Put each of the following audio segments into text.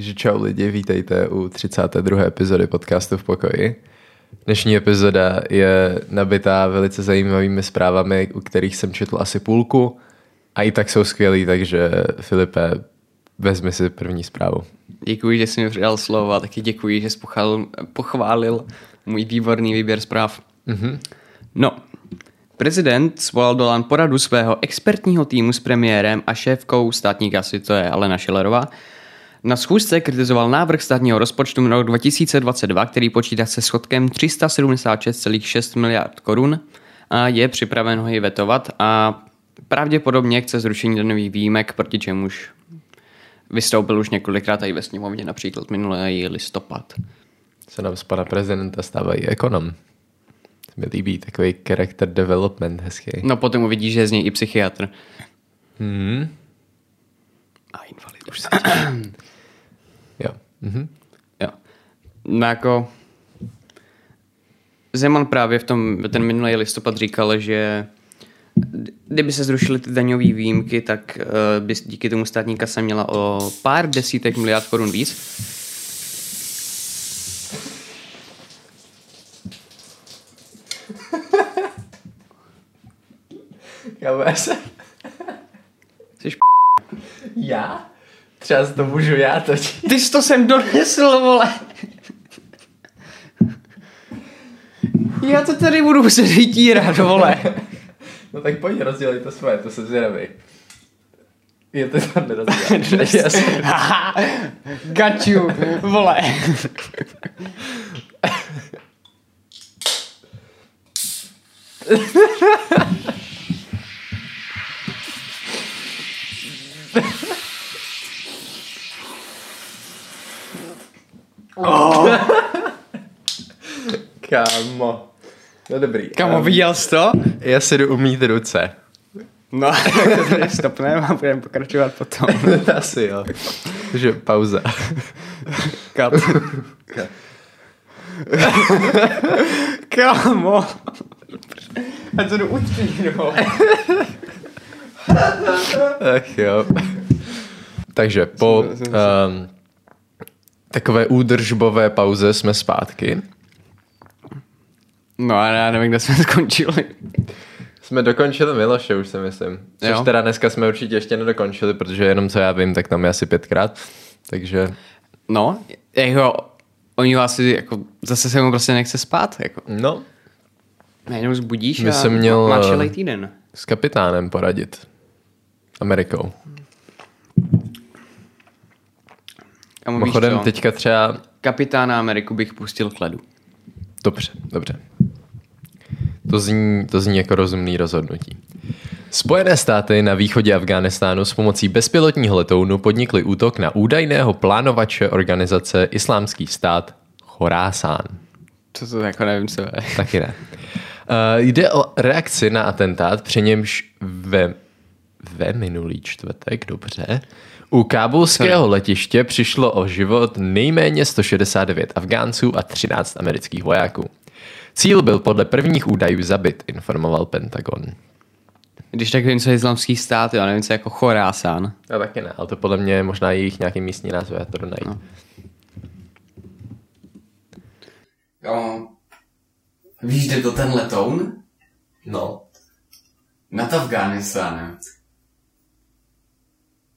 Takže čau lidi, vítejte u 32. epizody podcastu v pokoji. Dnešní epizoda je nabitá velice zajímavými zprávami, u kterých jsem četl asi půlku a i tak jsou skvělý, takže Filipe, vezmi si první zprávu. Děkuji, že jsi mi přidal slovo a taky děkuji, že jsi pochválil, pochválil můj výborný výběr zpráv. Mm-hmm. No, prezident svolal do LAN poradu svého expertního týmu s premiérem a šéfkou státní kasy, to je Alena Šilerová, na schůzce kritizoval návrh státního rozpočtu na rok 2022, který počítá se schodkem 376,6 miliard korun a je připraven ho i vetovat a pravděpodobně chce zrušení danových výjimek, proti čemuž vystoupil už několikrát i ve sněmovně, například minulý listopad. Se nám z pana prezidenta stává i ekonom. To mi líbí, takový character development hezký. No potom uvidíš, že je z něj i psychiatr. Hmm. A invalid už se Mhm. Jo. No jako Zeman právě v tom, ten minulý listopad říkal, že kdyby se zrušily ty daňové výjimky, tak uh, by díky tomu státní kasa měla o pár desítek miliard korun víc. Já se... Jsi Já? Třeba to můžu já točit. Ty jsi to sem donesl, vole. Já to tady budu muset vytírat, vole. No tak pojď, rozdělej to svoje, to se zvědavej. Je to tam nerozdělej. Got you, vole. Kámo. No dobrý. Kamo, Um, viděl jsi to? Já si jdu umít ruce. No, tak stopneme a budeme pokračovat potom. Asi jo. Takže pauza. Kat. Kámo. A to jdu utřínu. Ach jo. Takže po um, takové údržbové pauze jsme zpátky. No a já nevím, kde jsme skončili. Jsme dokončili Miloše, už si myslím. Což Jo. teda dneska jsme určitě ještě nedokončili, protože jenom co já vím, tak tam je asi pětkrát. Takže No, jako, oni ho asi, jako, zase se mu prostě nechce spát, jako. no, Najednou zbudíš My a jsem měl, týden. s kapitánem poradit. Amerikou. Víš Mimochodem teďka třeba... Kapitána Ameriku bych pustil k ledu. Dobře, dobře. To zní, to zní jako rozumný rozhodnutí. Spojené státy na východě Afghánistánu s pomocí bezpilotního letounu podnikly útok na údajného plánovače organizace Islámský stát Chorásán. To to jako nevím, co je. Taky ne. Uh, jde o reakci na atentát, při němž ve, ve minulý čtvrtek, dobře, u kábulského letiště přišlo o život nejméně 169 Afgánců a 13 amerických vojáků. Cíl byl podle prvních údajů zabit, informoval Pentagon. Když tak vím, co je islamský stát, jo, nevím, co je jako Chorásán. Já taky ne, ale to podle mě je možná jejich nějaký místní název, já to jdu najít. No. Jo. Víš, kde to ten letoun? no. Nad Afganistánem.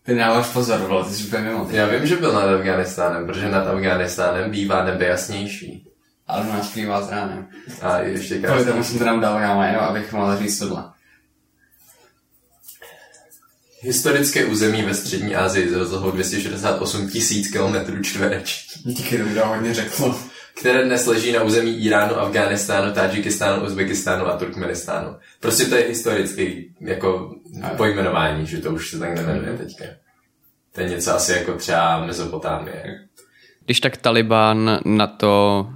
Ty dáváš pozor, vole, ty jsi úplně mimo. Já vím, že byl nad Afganistánem, protože nad Afganistánem bývá nebe jasnější. Ale u nás plývá s ránem. A ještě Kvůli tomu jsem to nám dal, kámo, jenom abych mohl říct tohle. Historické území ve střední Asii s rozlohou 268 tisíc km čtverečních, Díky, to mi hodně řekl. které dnes leží na území Iránu, Afghánistánu, Tadžikistánu, Uzbekistánu a Turkmenistánu. Prostě to je historický jako pojmenování, že to už se tak nemenuje teďka. To je něco asi jako třeba Mezopotámie. Když tak Taliban na to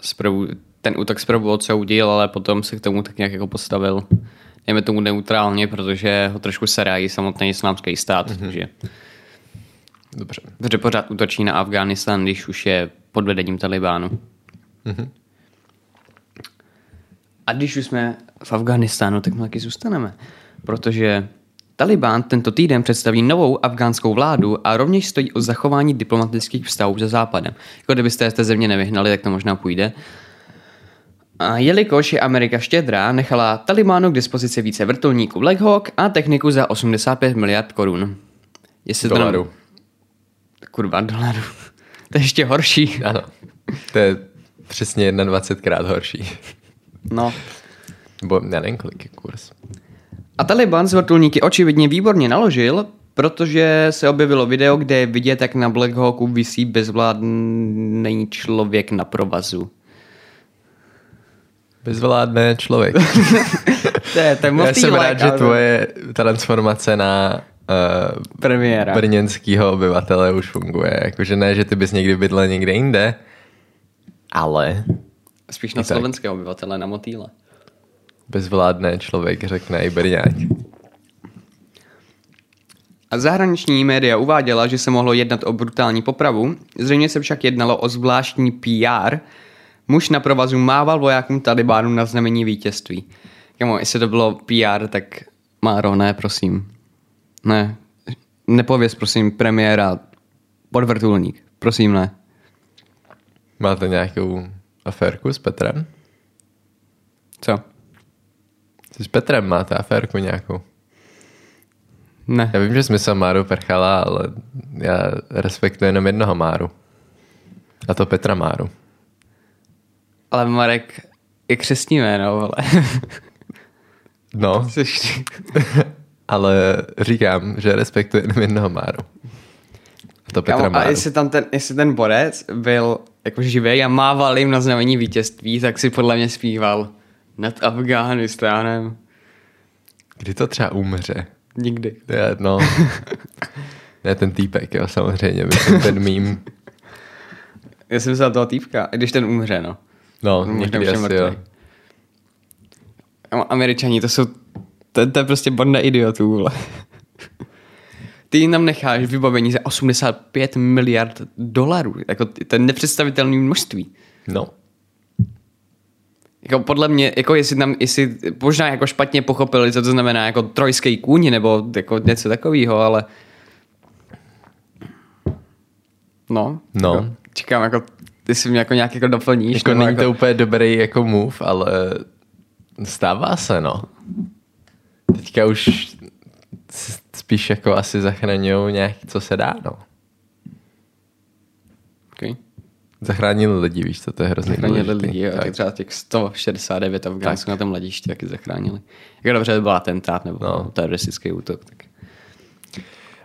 zprvu, ten útok zprvu odsoudil, ale potom se k tomu tak nějak jako postavil dejme tomu neutrálně, protože ho trošku serají samotný islámský stát, mm-hmm. takže Dobře. protože pořád útočí na Afghánistán, když už je pod vedením Talibánu. Mm-hmm. A když už jsme v Afghánistánu, tak my taky zůstaneme, protože Taliban tento týden představí novou afgánskou vládu a rovněž stojí o zachování diplomatických vztahů se Západem. Jako kdybyste z té země nevyhnali, tak to možná půjde. A jelikož je Amerika štědrá, nechala Talibánu k dispozici více vrtulníků Black Hawk a techniku za 85 miliard korun. Jestli to Dolarů. nám- Kurva, dolarů. to je ještě horší. Ano. To je přesně 21 krát horší. No. Bo já nevím, kolik je kurz. A Taliban z vrtulníky očividně výborně naložil, protože se objevilo video, kde je vidět, jak na Black Hawku visí bezvládný člověk na provazu. Bezvládné člověk. To je, to je Já jsem rád, že tvoje transformace na uh, Premiéra. brněnského obyvatele už funguje. Jakože ne, že ty bys někdy bydlel někde jinde, ale Spíš na slovenské obyvatele, na motýle. Bezvládné člověk řekne i Brňák. A zahraniční média uváděla, že se mohlo jednat o brutální popravu, zřejmě se však jednalo o zvláštní PR. Muž na provazu mával vojákům Talibánu na znamení vítězství. Kamo, jestli to bylo PR, tak Máro, ne, prosím. Ne, nepověz, prosím, premiéra podvrtulník. Prosím, ne. Máte nějakou aférku s Petrem? Co? Ty s Petrem máte aférku nějakou? Ne. Já vím, že jsi myslel Máru Perchala, ale já respektuji jenom jednoho Máru. A to Petra Máru. Ale Marek je křesní jméno, ale... No, ale říkám, že respektuji jenom jednoho Máru. A to Petra Kámo, a Máru. jestli, tam ten, jestli ten borec byl jako živý a mával jim na znamení vítězství, tak si podle mě zpíval nad Afghánistánem. Kdy to třeba umře? Nikdy. Je, no, ne ten týpek, jo, samozřejmě, myslím ten mím. Já jsem myslel toho týpka, když ten umře, no. No, Možná někdy asi, jo. Američani, to jsou, to, to je prostě banda idiotů, vole. Ty jim tam necháš vybavení za 85 miliard dolarů. Jako, to je nepředstavitelné množství. No, Jako podle mě, jako jestli tam, jestli možná jako špatně pochopili, co to znamená jako trojský kůň nebo jako něco takového, ale no, No. Jako, čekám jako, ty si mě jako nějak jako doplníš. jako není jako, to úplně dobrý jako move, ale stává se, no. Teďka už spíš jako asi zachraňují nějak, co se dá, no. okay. Zachránili lidi, víš co, to je hrozně Zachránili důležitý. lidi, jo, tak. Tak. třeba těch 169 Afgánců na tom letišti taky zachránili. Jako dobře, to byl atentát nebo no. teroristický útok. Tak.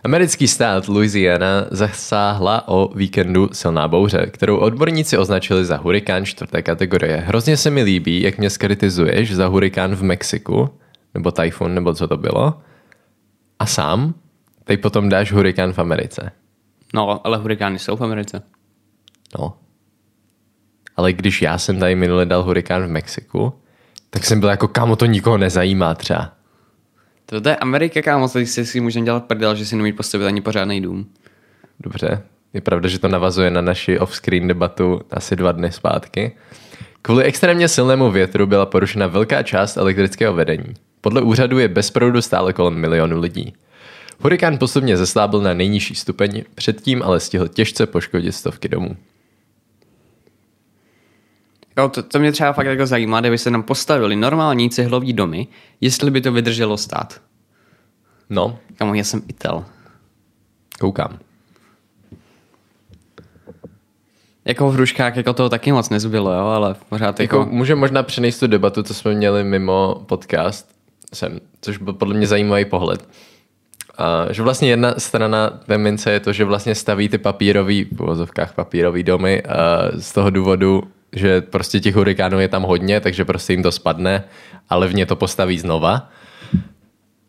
Americký stát Louisiana zasáhla o víkendu silná bouře, kterou odborníci označili za hurikán čtvrté kategorie. Hrozně se mi líbí, jak mě skritizuješ za hurikán v Mexiku, nebo tajfun, nebo co to bylo, a sám teď potom dáš hurikán v Americe. No, ale hurikány jsou v Americe. No. Ale když já jsem tady minule dal hurikán v Mexiku, tak jsem byl jako, kámo, to nikoho nezajímá třeba. To, je Amerika, kámo, tady si, si můžeme dělat prdel, že si nemůže postavit ani pořádný dům. Dobře, je pravda, že to navazuje na naši off-screen debatu asi dva dny zpátky. Kvůli extrémně silnému větru byla porušena velká část elektrického vedení. Podle úřadu je bez proudu stále kolem milionu lidí. Hurikán postupně zeslábil na nejnižší stupeň, předtím ale stihl těžce poškodit stovky domů. Jo, to, to mě třeba fakt jako zajímá, kdyby se nám postavili normální cihlový domy, jestli by to vydrželo stát. No, Kamo, já jsem Ital. koukám. Jako v hruškách jako toho taky moc nezbylo, jo, ale pořád jako... Jako, můžeme možná přenést tu debatu, co jsme měli mimo podcast sem, což byl podle mě zajímavý pohled. A, že vlastně jedna strana té mince je to, že vlastně staví ty papírový, v uvozovkách papírový domy a z toho důvodu, že prostě těch hurikánů je tam hodně, takže prostě jim to spadne a levně to postaví znova.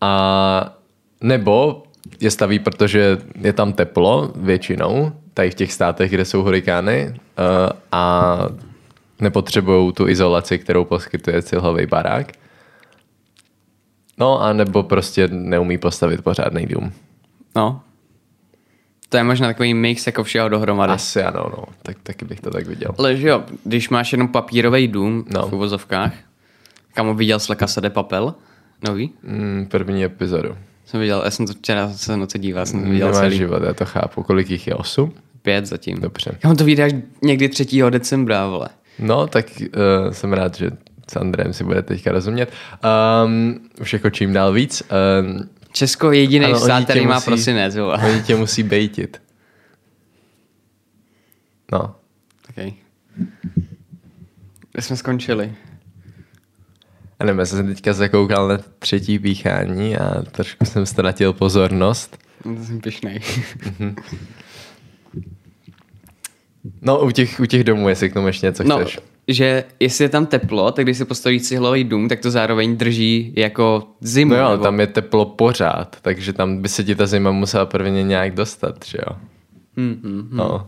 A nebo je staví, protože je tam teplo většinou, tady v těch státech, kde jsou hurikány uh, a nepotřebují tu izolaci, kterou poskytuje cihlový barák. No a nebo prostě neumí postavit pořádný dům. No. To je možná takový mix jako všeho dohromady. Asi ano, no. Tak, taky bych to tak viděl. Ale že jo, když máš jenom papírový dům No. v uvozovkách, kam viděl La Casa de Papel? Nový? Mm, první epizodu. Jsem viděl, já jsem to včera se to díval, jsem to viděl Nemá celý. život, já to chápu. Kolik jich je? Osm? Pět zatím. Dobře. Já mám to vyjde až někdy 3. decembra, vole. No, tak uh, jsem rád, že s Andrejem si bude teďka rozumět. Um, už jako čím dál víc. Um, Česko je jediný stát, který má musí- prosinec, vole. oni tě musí bejtit. No. Okay. Kde jsme skončili? A nevím, já jsem se teďka zakoukal na třetí píchání a trošku jsem ztratil pozornost. No, to jsem pišnej. No, u těch, u těch domů, jestli k tomu ještě něco No, chceš. Že jestli je tam teplo, tak když si postaví cihlový dům, tak to zároveň drží jako zimu. No jo, nebo... tam je teplo pořád, takže tam by se ti ta zima musela prvně nějak dostat, že jo? Hmm, hmm, hmm. No.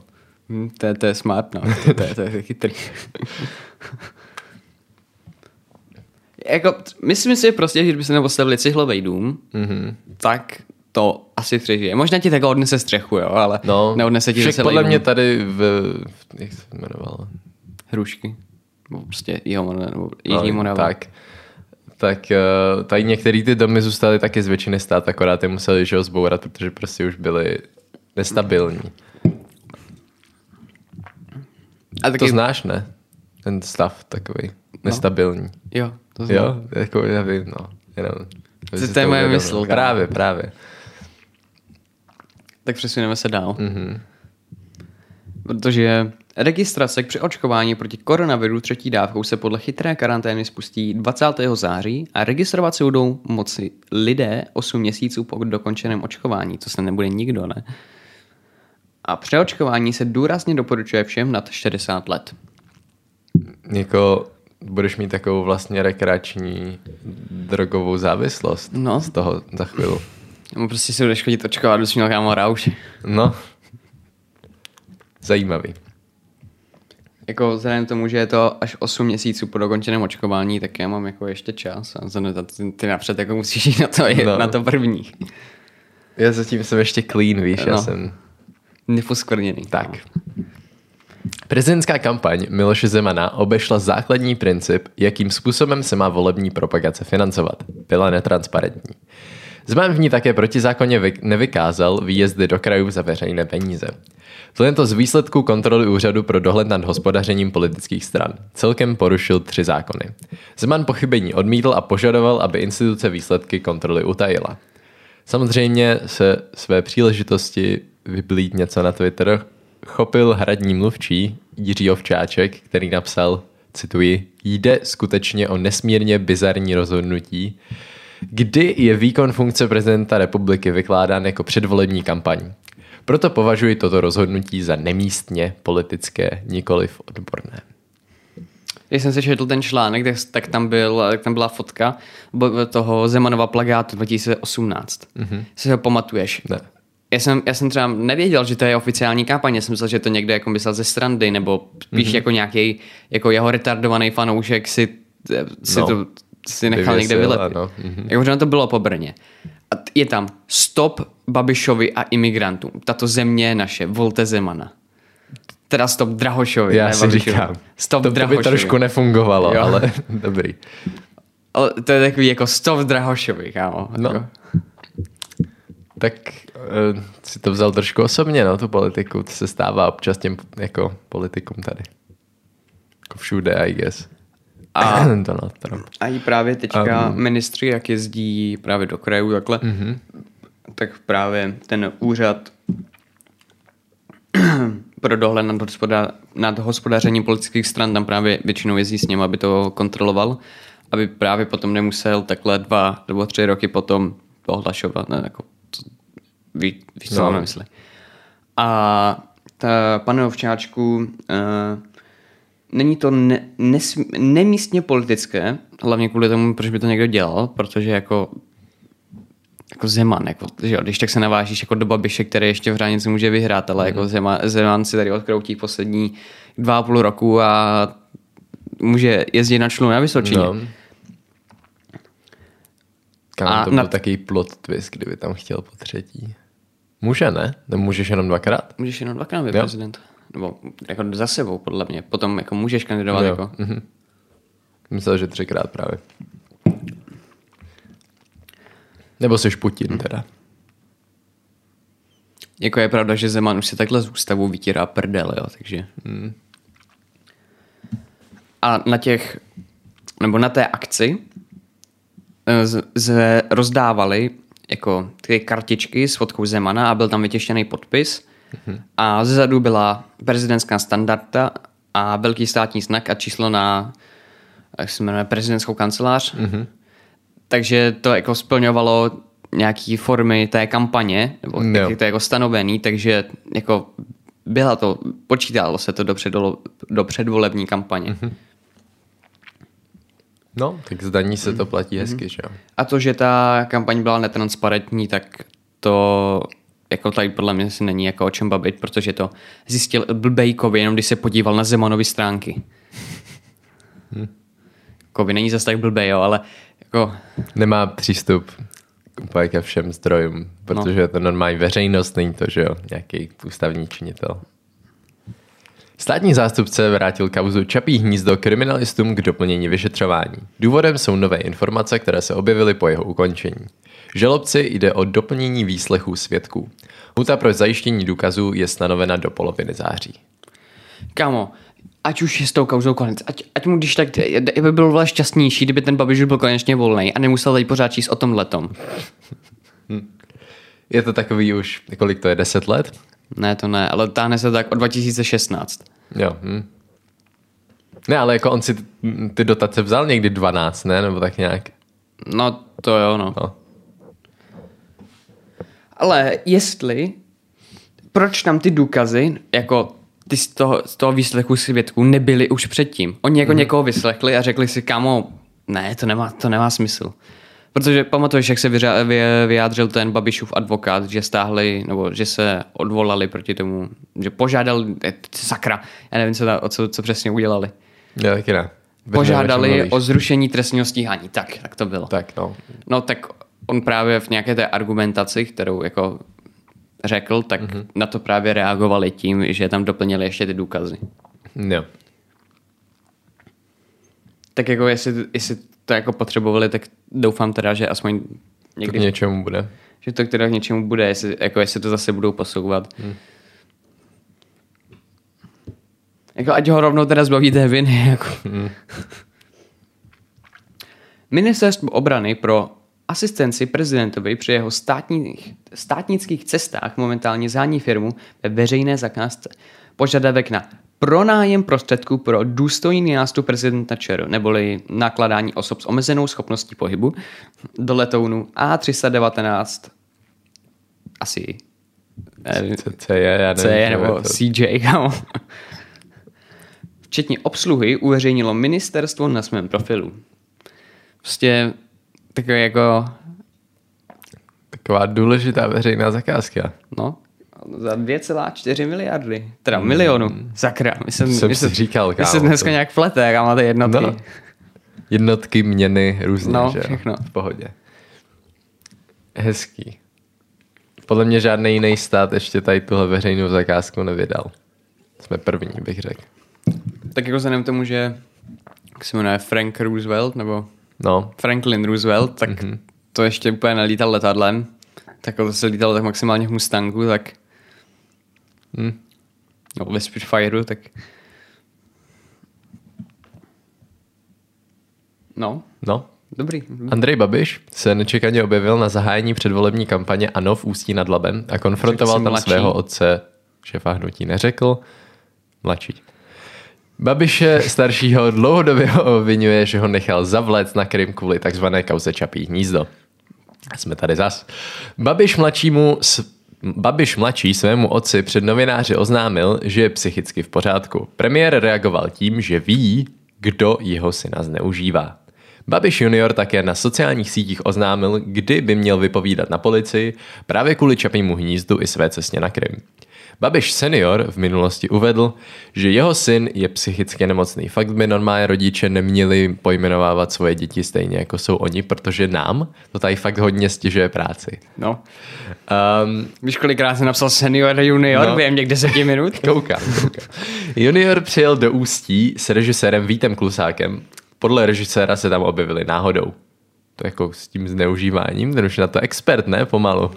Hm, to, je, to je smart, no. To, to, je, to je chytrý. jako, myslím si prostě, že kdyby se nepostavili cihlový dům, mm-hmm. tak to asi přežije. Možná ti takhle odnese střechu, jo, ale No, neodnese ti však celý podle dům. mě tady v, v jak se to jmenovalo? Hrušky. Nebo prostě jeho, nebo Jižní No, Morava. Tak, tak eh, tady některé ty domy zůstaly taky z většiny stát, akorát je museli že ho zbourat, protože prostě už byly nestabilní. A To taky, znáš, ne? Ten stav takový nestabilní. Jo, to znám. Jo, jako já vím, no. Jenom, To- to je moje mysl. Právě, právě. Tak přesuneme se dál. Mhm. Mm-hmm. Protože registrace k přeočkování proti koronaviru třetí dávkou se podle chytré karantény spustí 20. září a registrovat se budou moci lidé 8 měsíců po dokončeném očkování, co se nebude nikdo, ne? A přeočkování se důrazně doporučuje všem nad 60 let. Jako budeš mít takovou vlastně rekreační drogovou závislost No. z toho za chvíli. Nebo prostě si budeš chodit očkovat, jsi měl kámo rauš. No. Zajímavý. Jako vzhledem k tomu, že je to až 8 měsíců po dokončeném očkování, tak já mám jako ještě čas. A ty, ty napřed jako musíš jít na to, No. na to první. Já zatím jsem ještě clean, víš, já No. jsem... Neposkvrněný. Tak. Prezidentská kampaň Miloše Zemana obešla základní princip, jakým způsobem se má volební propagace financovat. Byla netransparentní. Zeman v ní také protizákonně vy- nevykázal výjezdy do krajů za veřejné peníze. Vzhledem to z výsledků kontroly úřadu pro dohled nad hospodařením politických stran. Celkem porušil tři zákony. Zeman pochybení odmítl a požadoval, aby instituce výsledky kontroly utajila. Samozřejmě se své příležitosti vyblít něco na Twitter chopil hradní mluvčí Jiří Ovčáček, který napsal, cituji, jde skutečně o nesmírně bizarní rozhodnutí, kdy je výkon funkce prezidenta republiky vykládán jako předvolební kampaň. Proto považuji toto rozhodnutí za nemístně politické, nikoliv odborné. Když jsem si četl ten článek, tak, tak, tam, byl, tak tam byla fotka toho Zemanova plagátu 2018. Mm-hmm. Si ho pamatuješ? Ne. Já jsem, já jsem třeba nevěděl, že to je oficiální kampaně. Já jsem myslel, že to někdo jako myslel ze strandy, nebo spíš mm-hmm. jako nějaký jako jeho retardovaný fanoušek si, si No. to si nechal někde vylepit. ano, mhm. Jako, že to bylo po Brně. A je tam stop Babišovi a imigrantům. Tato země je naše, volte Zemana. Teda stop Drahošovi. Já ne si Babišovi. říkám, Stop to, to by trošku nefungovalo, Jo. ale dobrý. Ale to je takový jako stop Drahošovi, kámo. No. Jako. Tak uh, si to vzal trošku osobně, no, tu politiku. To se stává občas těm jako politikům tady. Jako všude, I guess. A- Donald Trump. A i právě teďka Um. ministři, jak jezdí právě do krajů takhle, mm-hmm. tak právě ten úřad pro dohled nad, hospoda- nad hospodařením politických stran tam právě většinou jezdí s ním, aby to kontroloval, aby právě potom nemusel takhle dva nebo tři roky potom to ohlašovat. Ne, jako, ví, víš, co no. mám na mysli. A ta, pane Ovčáčku, uh, není to ne, nes, nemístně politické, hlavně kvůli tomu, proč by to někdo dělal, protože jako jako Zeman, jako, že jo, když tak se navážíš jako do Babiše, který ještě v něco může vyhrát, ale jako Zeman, Zeman si tady odkroutí poslední dva a půl roku a může jezdit na člunu na Vysočině. No. Kam A to na- byl takový plot twist, kdyby tam chtěl po třetí. Může, ne? Nebo můžeš jenom dvakrát? Můžeš jenom dvakrát být prezident. Nebo jako za sebou, podle mě. Potom jako můžeš kandidovat jako. Mhm. Myslel, že třikrát právě. Nebo jsi Putin teda. Jako je pravda, že Zeman už se takhle z ústavu vytírá prdel, jo, takže... Hmm. A na těch, nebo na té akci eh, z, z, rozdávali jako ty kartičky s fotkou Zemana a byl tam vytěštěný podpis hmm. a zezadu byla prezidentská standarda a velký státní znak a číslo na jak se jmenuje, prezidentskou kancelář. Mm-hmm. Takže to jako splňovalo nějaký formy té kampaně, nebo no. jak to jako stanovený, takže jako byla to, počítalo se to do, do předvolební kampaně. Mm-hmm. No, tak zdaní se to platí mm-hmm. hezky, že jo. A to, že ta kampaň byla netransparentní, tak to jako tady podle mě si není jako o čem bavit, protože to zjistil Blbejkovi, jenom když se podíval na Zemanovy stránky. Hmm. Kovi není zase tak blbej, jo, ale jako... Nemá přístup úplně ke všem zdrojům, protože no. je to normální veřejnost, není to, že jo, nějaký ústavní činitel. Státní zástupce vrátil kauzu Čapí hnízdo kriminalistům k doplnění vyšetřování. Důvodem jsou nové informace, které se objevily po jeho ukončení. Žalobci jde o doplnění výslechů svědků. Huta pro zajištění důkazů je stanovena do poloviny září. Kamo, ať už je s tou kauzou konec, ať, ať mu když tak, by byl vle šťastnější, kdyby ten Babiš byl konečně volný a nemusel tady pořád číst o tom letom. Je to takový už, kolik to je, 10 let? Ne, to ne, ale táhne se tak od 2016. Jo. Hm. Ne, ale jako on si ty dotace vzal někdy 12, ne? Nebo tak nějak. No, to jo, no. no. Ale jestli, proč tam ty důkazy, jako ty z toho, z toho výslechu svědků nebyly už předtím. Oni jako mm. někoho vyslechli a řekli si, kamo, ne, to nemá, to nemá smysl. Protože pamatuješ, jak se vyjádřil ten Babišův advokát, že stáhli, nebo že se odvolali proti tomu, že požádal, eh, sakra, já nevím, co, ta, co, co přesně udělali. Já taky ne. Požádali o zrušení trestního stíhání. Tak, tak to bylo. Tak, no. No tak on právě v nějaké té argumentaci, kterou jako řekl, tak mm-hmm. na to právě reagovali tím, že tam doplnili ještě ty důkazy. Jo. Tak jako jestli, jestli to jako potřebovali, tak doufám teda, že aspoň někdy... To k něčemu bude. Že to teda k něčemu bude, jestli, jako jestli to zase budou posouvat. Hmm. Jako ať ho rovnou teda zbaví té viny. Jako. Hmm. Ministerstvo obrany pro asistenci prezidentovi při jeho státních, státnických cestách momentálně zání firmu ve veřejné zakázce. Požadavek na pronájem prostředků pro důstojný nástup prezidenta ČR, neboli nakladání osob s omezenou schopností pohybu do letounu A319 asi C je, já C je, nebo CJ, Včetně obsluhy uveřejnilo ministerstvo na svém profilu. Prostě takové jako... Taková důležitá veřejná zakázka. No, za 2,4 miliardy. Teda hmm. milionu. Sakra. My jsem, jsem my si říkal, kámo. se dneska to... nějak plete, jak máte jednotky. No. Jednotky, měny, různě, no, že všechno. V pohodě. Hezký. Podle mě žádný jiný stát ještě tady tuhle veřejnou zakázku nevydal. Jsme první, bych řekl. Tak jako vzhledem tomu, že jak se jmenuje Frank Roosevelt, nebo no. Franklin Roosevelt, tak mm-hmm. to ještě úplně nelítal letadlem. Tak to se lítalo tak maximálně v Mustangu, tak Hmm. No, ve Spitfireu, tak... No. No. Dobrý. Andrej Babiš se nečekaně objevil na zahájení předvolební kampaně ANO v Ústí nad Labem a konfrontoval tam mladší. svého otce, šefa hnutí neřekl, mladší. Babiše staršího dlouhodobě obvinuje, že ho nechal zavlet na Krym kvůli takzvané kauze Čapí hnízdo. Jsme tady zas. Babiš mladšímu Babiš mladší svému otci před novináři oznámil, že je psychicky v pořádku. Premiér reagoval tím, že ví, kdo jeho syna zneužívá. Babiš junior také na sociálních sítích oznámil, kdy by měl vypovídat na policii právě kvůli čapímu hnízdu i své cestě na Krym. Babiš senior v minulosti uvedl, že jeho syn je psychicky nemocný. Fakt by normálně rodiče neměli pojmenovávat svoje děti stejně, jako jsou oni, protože nám to tady fakt hodně stěžuje práci. No. Um, Víš, kolikrát jsem napsal senior a junior no. během těch deseti minut? koukám, koukám. Junior přijel do Ústí s režisérem Vítem Klusákem. Podle režiséra se tam objevili náhodou. To jako s tím zneužíváním, ten už na to expert, ne? Pomalu.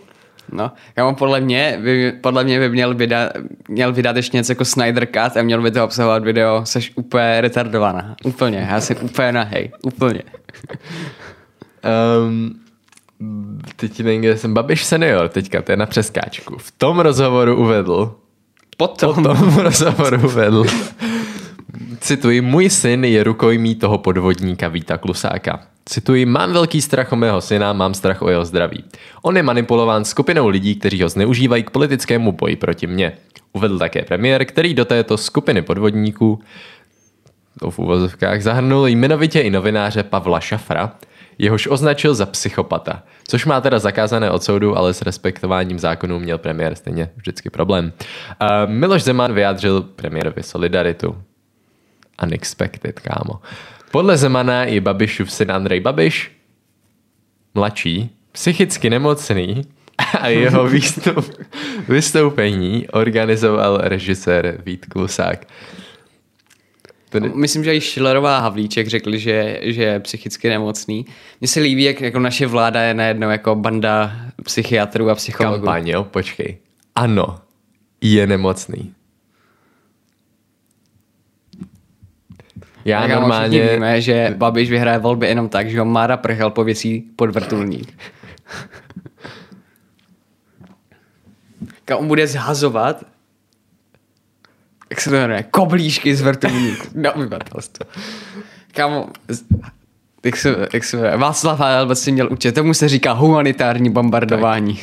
No, kámo, podle mě, by, podle mě by měl vydat, měl vydat ještě něco jako Snyder Cut a měl by to obsahovat video, seš úplně retardovaná. Úplně, já jsem úplně nahej, úplně. Um, teď nevím, kde jsem Babiš senior, teďka, to je na přeskáčku. V tom rozhovoru uvedl, Potom, v tom rozhovoru uvedl, cituji, můj syn je rukojmí toho podvodníka Víta Klusáka. Cituji, mám velký strach o mého syna, mám strach o jeho zdraví. On je manipulován skupinou lidí, kteří ho zneužívají k politickému boji proti mně. Uvedl také premiér, který do této skupiny podvodníků to v úvozovkách zahrnul jmenovitě i novináře Pavla Šafra, jehož označil za psychopata, což má teda zakázané od soudu, ale s respektováním zákonů měl premiér stejně vždycky problém. Miloš Zeman vyjádřil premiérovi solidaritu. Unexpected, kámo. Podle Zemana je Babišův syn Andrej Babiš mladší, psychicky nemocný a jeho výstup, vystoupení organizoval režisér Vít Klusák. Ten... Myslím, že i Schillerová a Havlíček řekli, že, že je psychicky nemocný. Mně se líbí, jak jako naše vláda je najednou jako banda psychiatrů a psychologů. Kampaň, jo? Počkej. Ano, je nemocný. Já tak normálně... víme, že Babiš vyhraje volby jenom tak, že ho Mára Prchel pověsí pod vrtulník. on bude zhazovat jak se to jmenuje, koblížky z vrtulníku na obyvatelstvo. Kámo, jak se, jak se jmenuje, Václav Havel si měl učit, tomu se říká humanitární bombardování.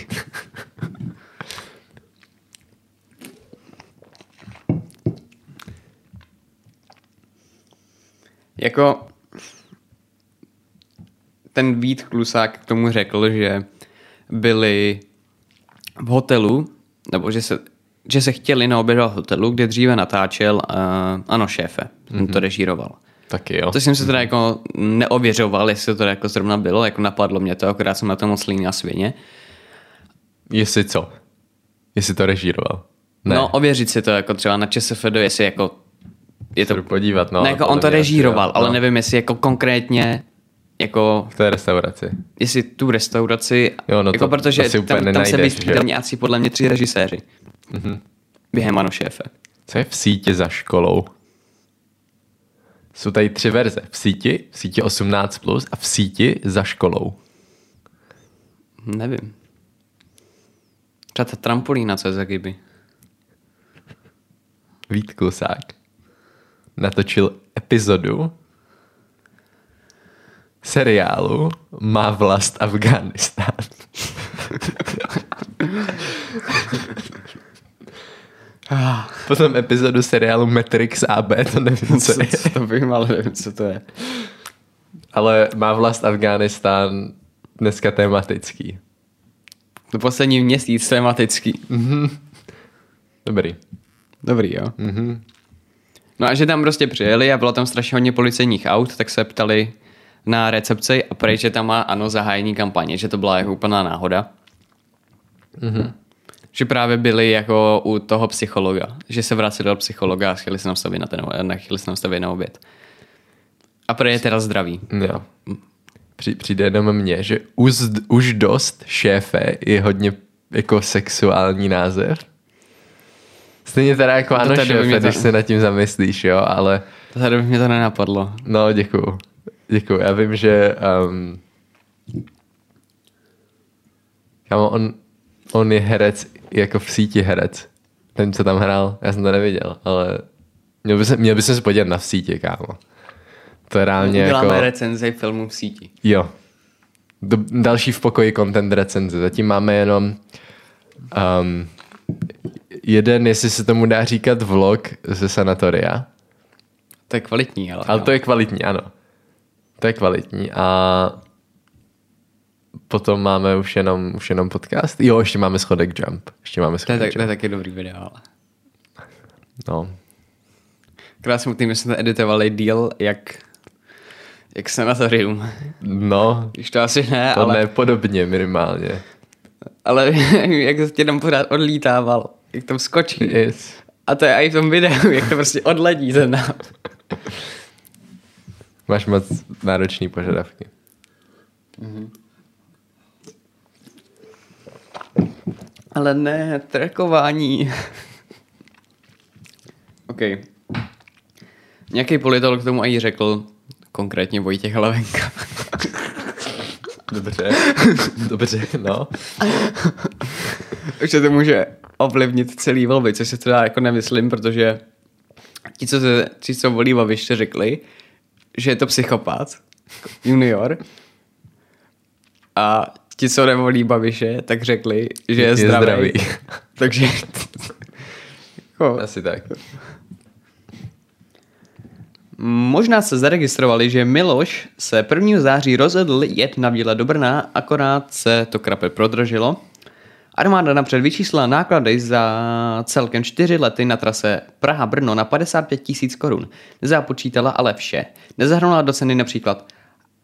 Jako ten Vít Klusák k tomu řekl, že byli v hotelu, nebo že se že se chtěli na oběd hotelu, kde dříve natáčel uh, Ano šéfe, mm-hmm. to režíroval. Taky jo. To jsem se teda jako neověřoval, jestli to jako zrovna bylo, jako napadlo mě to, akorát jsem na to moc líný na svěně. Jestli co? Jestli to režíroval? Ne. No, ověřit si to jako třeba na ČSFD, jestli jako je to... podívat, no. Ne, jako on to režíroval, ale no. nevím, jestli jako konkrétně jako... V té restauraci. Jestli tu restauraci, jo, no jako to, protože to tam, tam se vystřídali nějací podle mě tři režiséři. Mm-hmm. Během ano šéfe. Co je v síti za školou? Jsou tady tři verze. V síti, v síti 18+, plus a v síti za školou. Nevím. Třeba ta trampolína, co je za Gibi. Vít Klusák natočil epizodu seriálu Má vlast Afganistán. Potom epizodu seriálu Matrix AB, to nevím, co, co je. To bych ale nevím, co to je. Ale má vlast Afghánistán dneska tematický. To poslední měsíc tematický. Mm-hmm. Dobrý. Dobrý, jo. Mm-hmm. No a že tam prostě přijeli a bylo tam strašně hodně policejních aut, tak se ptali na recepci a prej, že tam má ano zahájení kampaně, že to byla jako úplná náhoda. Mm-hmm že právě byli jako u toho psychologa, že se vraceli do psychologa a chtěli se nastavit na, ten, chtěli se nastavit na oběd. A pro je teda zdraví. Jo. Při, přijde jenom mně, že už, už dost šéfe je hodně jako sexuální název. Stejně teda jako ano šéfe, když se nad tím zamyslíš, jo, ale... To tady by mě to nenapadlo. No, děkuju. Děkuju. Já vím, že um, Kámo, on, on je herec jako v síti herec. Ten, co tam hrál, já jsem to neviděl, ale měl by se, měl by se podívat na v síti, kámo. To je reálně Děláme jako... recenze filmů v síti. Jo. Do, další v pokoji content recenze. Zatím máme jenom um, jeden, jestli se tomu dá říkat vlog ze sanatoria. To je kvalitní, ale. Ale to je kvalitní, ano. To je kvalitní a potom máme už jenom, už jenom podcast. Jo, ještě máme schodek jump. Ještě máme schodek to je, jump. to je taky dobrý video, ale. No. Krásně tím, že jsme to editovali díl, jak jak sanatorium. No. Když to asi ne, to ale... ne, podobně minimálně. Ale jak tě tam pořád odlítával, jak tam skočí. Yes. A to je i v tom videu, jak to prostě odledí ten nám. Máš moc náročný požadavky. Ale ne, trackování. OK. Nějaký politolog k tomu i řekl, konkrétně Vojtěch Hlavenka. Dobře, dobře, no. že to může ovlivnit celý volby, což se teda jako nemyslím, protože ti, co, se, ti, co volí Babiše, řekli, že je to psychopat, junior, a ti, co nevolí Babiše, tak řekli, že je, Je zdravý. zdravý. Takže... jako, Asi tak. Možná se zaregistrovali, že Miloš se 1. září rozhodl jet na výlet do Brna, akorát se to krape prodražilo. Armáda napřed vyčíslila náklady za celkem čtyři lety na trase Praha-Brno na 55 tisíc korun. Nezapočítala ale vše. Nezahrnula do ceny například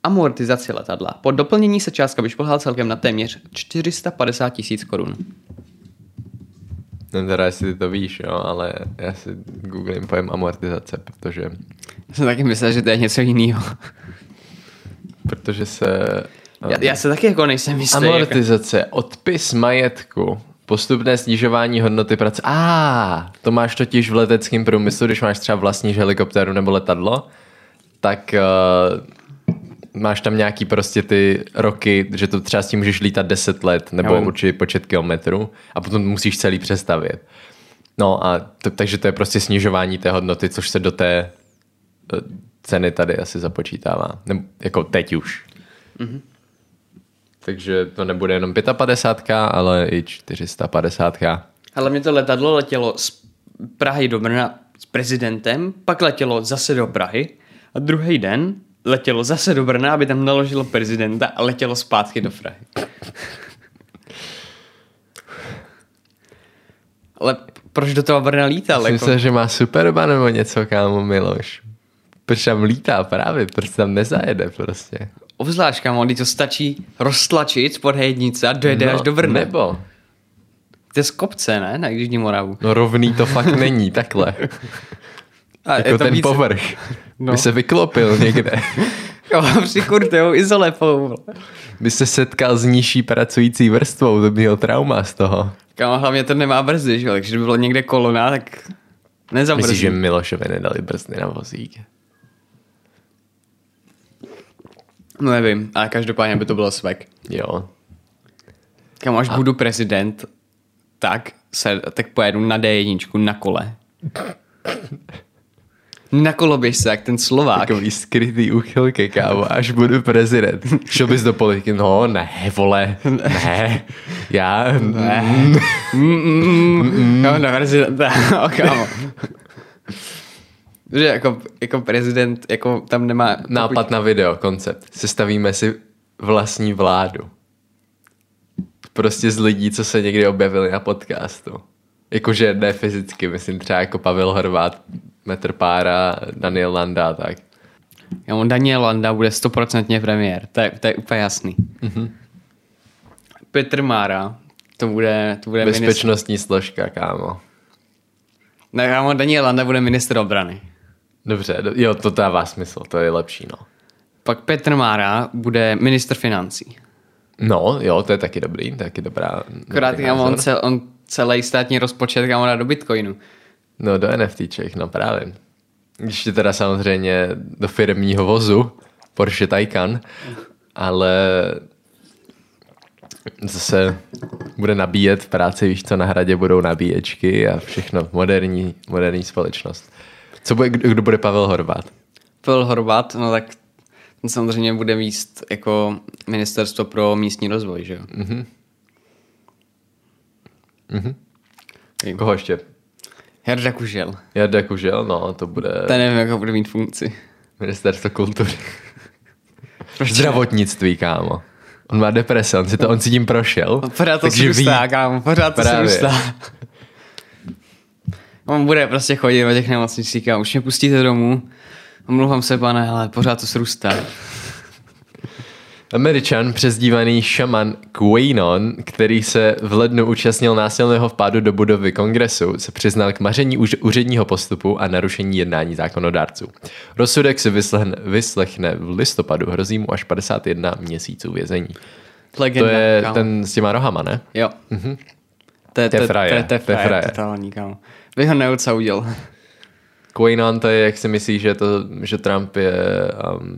amortizaci letadla. Po doplnění se částka vyšplhala celkem na téměř 450 tisíc korun. No teda, jestli ty to víš, jo, ale já si googlím pojem amortizace, protože, Já jsem taky myslel, že to je něco jiného. protože se... Já, já se taky jako nejsem jistý. Jako... Amortizace, odpis majetku, postupné snižování hodnoty práce. A, ah, to máš totiž v leteckém průmyslu, když máš třeba vlastní helikoptéru nebo letadlo, tak uh, máš tam nějaký prostě ty roky, že to třeba s tím můžeš lítat 10 let nebo Já vím. určitý počet kilometrů a potom musíš celý přestavět. No a to, takže to je prostě snižování té hodnoty, což se do té eh, ceny tady asi započítává. Nebo jako teď už. Mhm. Takže to nebude jenom 55, ale i 450. Ale mě to letadlo letělo z Prahy do Brna s prezidentem, pak letělo zase do Prahy a druhý den letělo zase do Brna, aby tam naložilo prezidenta a letělo zpátky do Prahy. Ale proč do toho Brna lítal? Myslím Jako? se, že má Superba nebo něco, kámo Miloš. Proč tam lítá právě, proč tam nezajede prostě. Obzvlášť, když to stačí roztlačit z podhejnice a dojede no, až do Brna. Nebo. To je z kopce, ne? Na Jižní Moravu. No rovný to fakt není, takhle. A Jako ten víc- povrch. No. By se vyklopil někde. Jo, při kurteu, izolepou. By se setkal s nižší pracující vrstvou, to by měl trauma z toho. Kamo, hlavně to nemá brzdy, že jo? Takže kdyby bylo někde kolona, tak nezabrzdí. Myslíš, že Milošovi nedali brzdy na vozík? No nevím, ale každopádně by to bylo svek. Jo. Kam až budu prezident, tak, se, tak pojedu na D1 na kole. Na koloběžce, jak ten Slovák. Takový skrytý úchylky, kámo, až budu prezident. Šel bys do politiky? No, ne, vole, ne, já, Ne. Kámo, na prezidenta, o, kámo. Že jako, jako prezident, jako tam nemá... nápad na video, koncept. Sestavíme si vlastní vládu. Prostě z lidí, co se někdy objevili na podcastu. Jakože ne fyzicky, myslím třeba jako Pavel Horvát, Metr Pára, Daniel Landa a tak. Kámo, Daniel Landa bude stoprocentně premiér, to je, to je úplně jasný. Mm-hmm. Petr Mára, to bude, to bude ministr... Bezpečnostní složka, kámo. Ne, kámo, Daniel Landa bude ministr obrany. Dobře, do, jo, to dává smysl, to je lepší, no. Pak Petr Mára bude ministr financí. No, jo, to je taky dobrý, taky dobrá. Akorát on, on celý státní rozpočet dá do Bitcoinu. No, do NFTček, no právě. Ještě teda samozřejmě do firmního vozu, Porsche Taycan, ale zase bude nabíjet v práci, víš co, na hradě budou nabíječky a všechno, moderní, moderní společnost. Co bude, kdo bude Pavel Horvát? Pavel Horvat, no tak samozřejmě bude míst jako ministerstvo pro místní rozvoj, že jo? Mhm. Koho ještě? Jarda Kužel. Jarda Kužel, no, to bude Ten nevím, jakou bude mít funkci. ministerstvo kultury. Zdravotnictví, kámo. On má deprese, on si, to, on si tím prošel. Pořád to takže ví- srůstá, kámo, pořád to srůstá. On bude prostě chodit do těch nemocnicích a už mě pustíte domů. Omlouvám se, pane, ale pořád to srůstá. Američan, přezdívaný šaman Quainon, který se v lednu účastnil násilného vpádu do budovy kongresu, se přiznal k maření úředního postupu a narušení jednání zákonodárců. Rozsudek se vyslechne, vyslechne v listopadu, hrozí mu až 51 měsíců vězení. Legenda, To je kámo. ten s těma rohama, ne? Jo. Mhm. To je, To je to, frajer, to, je, frajer, totální, kámo. Bych ho neodsoudil. Je, jak si myslíš, že, to, že Trump je um,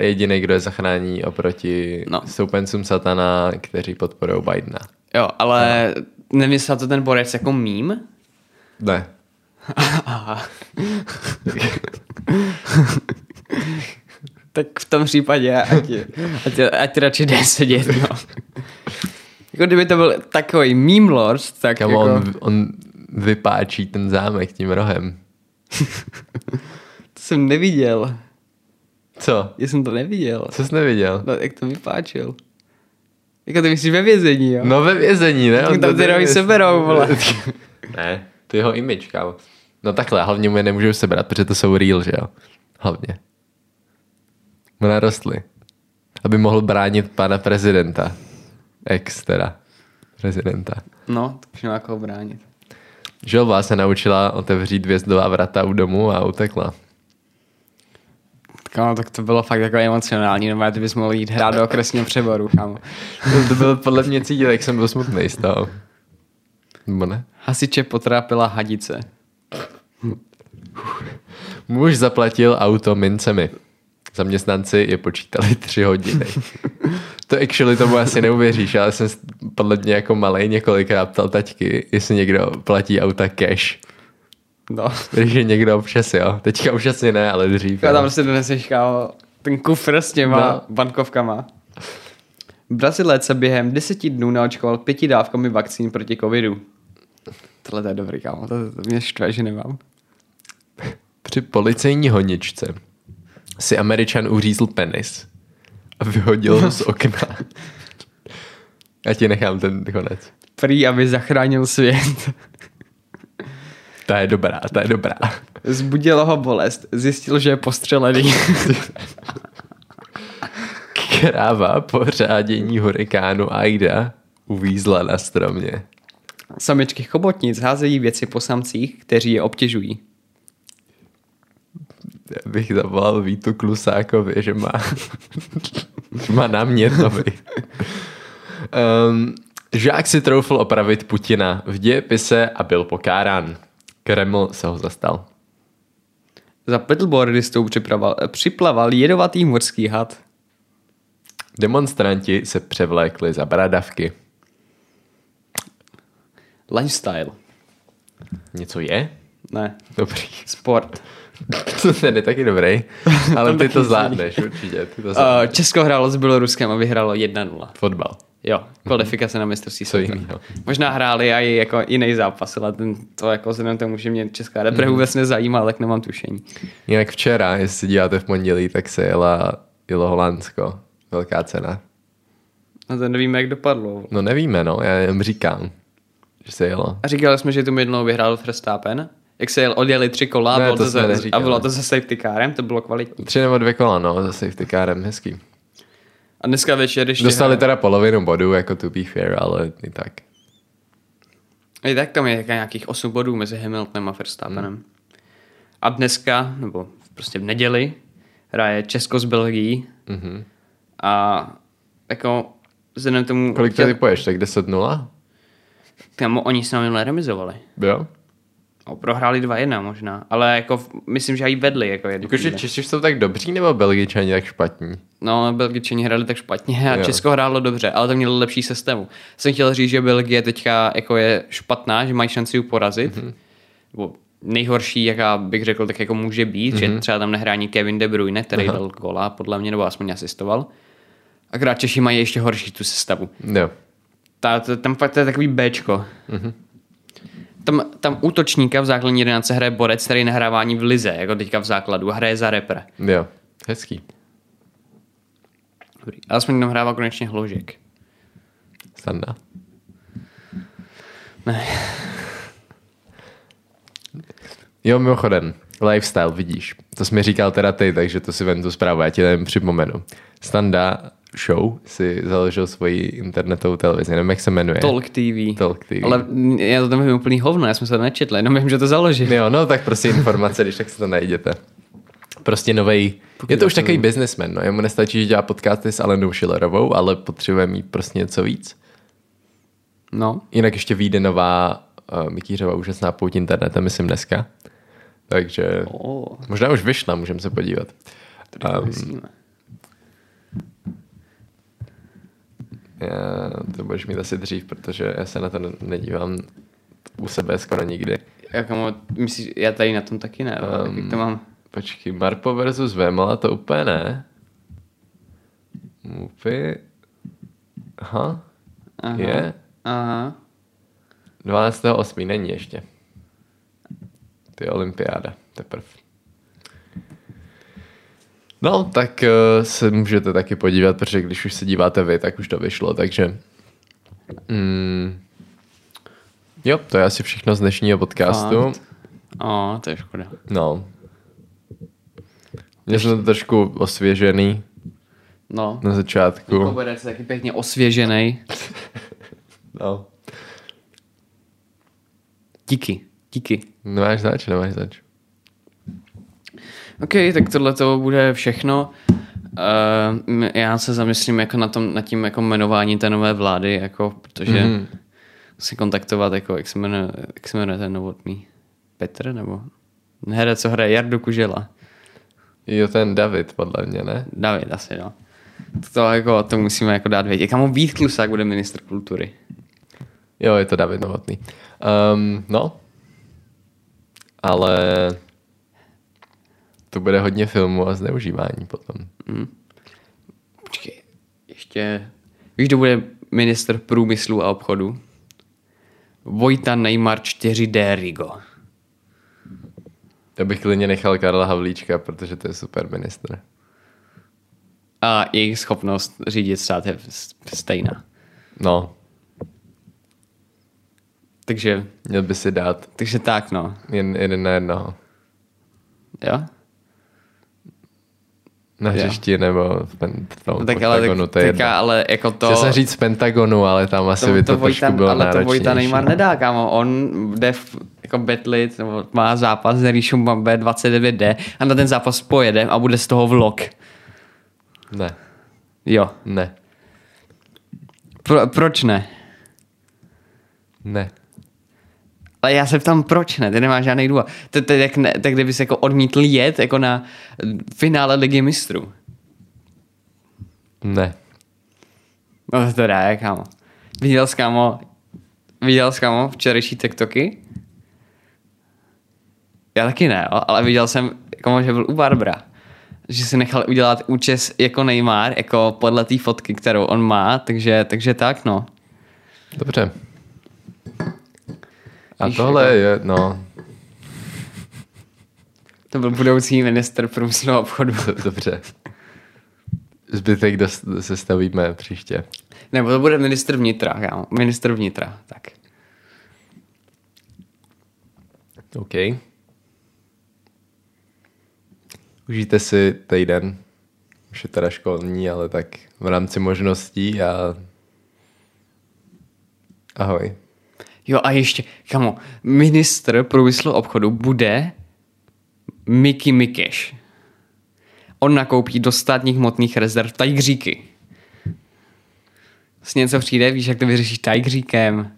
jediný, kdo je zachrání oproti No. no. stoupencům satana, kteří podporují Bidena. Jo, ale nemyslel to ten borec jako mím? Ne. Tak v tom případě ať, ať, ať radši jde sedět, no. jako kdyby to byl takový meme lord, tak Kam jako... on, on vypáčí ten zámek tím rohem. To jsem neviděl. Co? Já jsem to neviděl. Co jsi neviděl? No, jak to vypáčil? Jako ty myslíš ve vězení, jo? No ve vězení, ne? Tak On tam to ty rohy seberou, vole. ne, to je jeho image, kámo. No takhle, hlavně mu je nemůžou sebrat, protože to jsou real, že jo? Hlavně. Mu narostly. Aby mohl bránit pana prezidenta. Ex teda. Prezidenta. No, to už jako bránit. Želva se naučila otevřít vězdová vrata u domu a utekla. Kámo, tak to bylo fakt jako emocionální, no ty bys mohl jít hrát do okresního přeboru, kámo. To, to bylo podle mě cítit, jak jsem byl smutný z toho. Nebo ne? Hasiče potrápila hadice. Muž zaplatil auto mincemi. Zaměstnanci je počítali tři hodiny. To actually tomu asi neuvěříš, ale jsem podle mě jako malej několikrát ptal taťky, jestli někdo platí auta cash. No. Takže někdo občas jo. Teďka už asi ne, ale dřív. Jo. tam prostě doneseš, kámo, ten kufr s těma no. bankovkama. Brazilec se během deseti dnů naočkoval pěti dávkami vakcín proti covidu. Tohle to je dobrý, kámo, to, to mě štve, že nemám. Při policejní honičce si američan uřízl penis a vyhodil ho z okna. Já ti nechám ten konec. Prý, aby zachránil svět. Ta je dobrá, ta je dobrá. Zbudila ho bolest, zjistil, že je postřelený. Kráva po řádění hurikánu Aida uvízla na stromě. Samičky chobotnic házejí věci po samcích, kteří je obtěžují. Já bych zavolal Vítu Klusákovi, že má, že má námětovi. Um, žák si troufl opravit Putina v dějepise a byl pokárán. Kreml se ho zastal. Za pedalboardistou připraval, připlaval jedovatý morský had. Demonstranti se převlékli za bradavky. Lifestyle. Něco je? Ne, Dobrý. sport. To ten je taky dobrý, ale ty to zvládneš určitě. Ty to Uh, zvládneš. Česko hrálo s Běloruskem a vyhrálo 1-0. Fotbal. Jo, kvalifikace na mistrovství světa. Možná hráli i jako jiný zápas, ale ten, to jako vzhledem tomu, že mě Česká repre Mhm. vůbec nezajímá, tak nemám tušení. Jinak včera, jestli díváte v pondělí, tak se jela, jelo Holandsko. Velká cena. A to nevíme, jak dopadlo. No nevíme, no, já jen říkám, že se jelo. A říkali jsme, že tu jednou vyhrál Verstappen. Jak se jel, odjeli tři kola Ne, a bylo to za, a bylo to se safety carem, to bylo kvalitní. Tři nebo dvě kola, no, za safety carem, hezký. A dneska večer ještě... Dostali teda polovinu bodů, jako to be fair, ale i tak. I tak tam je nějakých 8 bodů mezi Hamiltonem a Verstappenem. Hmm. A dneska, nebo prostě v neděli, hraje Česko s Belgií Mhm. a jako vzhledem tomu... Kolik to typuješ, tak 10-0? Tam oni s námi remizovali. Jo? No, prohráli 2-1 možná, ale jako myslím, že i vedli. Jako Jakože. Češi jsou tak dobří, nebo Belgičani tak špatní? No, Belgičani hráli tak špatně a Jo. Česko hrálo dobře, ale to mělo lepší sestavu. Jsem chtěl říct, že Belgie teďka jako je špatná, že mají šanci ji porazit. Mhm. Mm-hmm. Nejhorší, jaká bych řekl, tak jako může být, mm-hmm. že třeba tam nehrá ani Kevin De Bruyne, který Mhm. Aha. dal gola, podle mě, nebo aspoň asistoval. Akorát Češi mají ještě horší tu sestavu. Jo. Ta, ta, tam fakt to je takový Bčko. Mm-hmm. Tam, tam útočníka v základní jedenáctce hraje borec, který nehrává ani v lize, jako teďka v základu, hraje za repre. Jo. Hezký. Dobrý. Ale aspoň tam hrává konečně hložek. Standa. Ne. Jo, mimochodem, lifestyle, vidíš. To jsi mi říkal teda ty, takže to si vem tu zprávu, já ti jen připomenu. Standa show si založil svoji internetovou televizi, nevím, jak se jmenuje. Talk TV. Talk TV. Ale já to tam nevím úplný hovno, já jsem se to nečetl, jenom vím, že to založil. Jo, no tak prostě informace, když tak si to najděte. Prostě novej, je to už takový businessman, no. Jemu nestačí, že dělá podcasty s Alenou Schillerovou, ale potřebuje mít prostě něco víc. No, Jinak ještě vyjde nová uh, Mikýřova úžasná pouť internetem, myslím dneska. Takže o, možná už vyšla, můžeme se podívat. to myslíme. Já, to budeš mít asi dřív, protože já se na to ne- nedívám u sebe skoro nikdy. Jako, myslíš, já tady na tom taky ne, um, jak to mám? Počkej, Marpo versus Vémola, to úplně ne. Mupy. Aha, Aha. je. Aha. 12.8. není ještě. To je olympiáda, teprve. No, tak uh, se můžete taky podívat, protože když už se díváte vy, tak už to vyšlo, takže... Mm, jo, to je asi všechno z dnešního podcastu. Fakt? O, to je škoda. No. Měl jsem to trošku osvěžený No. na začátku. Koberec je taky pěkně osvěžený. No. Díky. Díky. Nemáš zač, nemáš zač. OK, tak tohle to bude všechno. Uh, já se zamyslím jako na tom, nad tím jako jmenování té nové vlády, jako, protože mm. si kontaktovat, jako, jak se jmenuje, jak se jmenuje ten novotný? Petr, nebo? Herec, co hraje Jardu Kužela. Jo, ten David, podle mě, ne? David asi, no. To, jako, to musíme jako dát vědět. Kamo Vít Klusák bude ministr kultury. Jo, je to David Novotný. Um, no. Ale to bude hodně filmu a zneužívání potom. Počkej, ještě... Víš, kdo bude ministr průmyslu a obchodu? Vojta Neymar 4D Rigo. Já bych klidně nechal Karla Havlíčka, protože to je super ministr. A jejich schopnost řídit stát je stejná. No, Takže, měl by si dát takže tak, no. jen jeden na jednoho. Jo? Na hřišti nebo v, pen, v tom No tak ale, Pentagonu, tak, to je teďka, ale jako to... Chtěl jsem říct Pentagonu, ale tam asi by to, Vojta, trošku bylo ale to. Vojta Neymar nedá, kámo. On jde v, jako betlit, nebo má zápas s Ríšou Mbambe 29D a na ten zápas pojede a bude z toho vlog. Ne, Jo. ne, Pro, proč ne? ne. Ale já se ptám, proč ne? Ty nemáš žádný důvod. To, to, jak ne, tak kdybys jako odmítl jet jako na finále ligy mistrů. Ne. No to dá, kámo. Viděl jsi, kámo, viděl jsi, kámo, včerejší TikToky? Já taky ne, jo, ale viděl jsem, kámo, že byl u Barbara. Že si nechal udělat účes jako Neymar, jako podle té fotky, kterou on má, takže, takže tak, no. Dobře. A Víš, tohle je, no, To byl budoucí minister průmyslu a obchodu. do- dobře. Zbytek se stavíme příště. Nebo to bude ministr vnitra, kámo. Ministr vnitra, tak. OK. Užijte si týden. Už je teda školní, ale tak v rámci možností a ahoj. Jo a ještě, kamo, ministr průmyslu obchodu bude Mickey Mikeš. On nakoupí do státních hmotných rezerv tajgříky. S něco přijde, víš, jak to vyřešíš tajgříkem.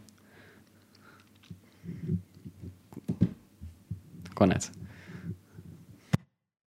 Konec.